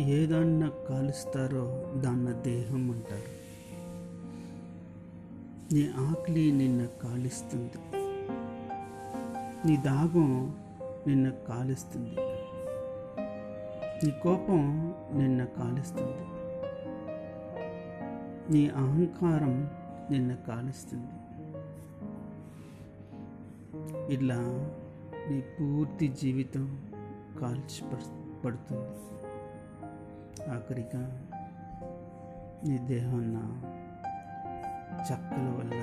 ఏదన్నా కాలుస్తారో దాన్న దేహం అంటారు నీ ఆకలి నిన్న కాలుస్తుంది. నీ దాగం నిన్న కాలుస్తుంది. నీ కోపం నిన్న కాలుస్తుంది. నీ అహంకారం నిన్న కాలుస్తుంది. ఇలా నీ పూర్తి జీవితం కాల్చి పడుతుంది. ఆఖరిగా నీ దేహం నా చక్కల వల్ల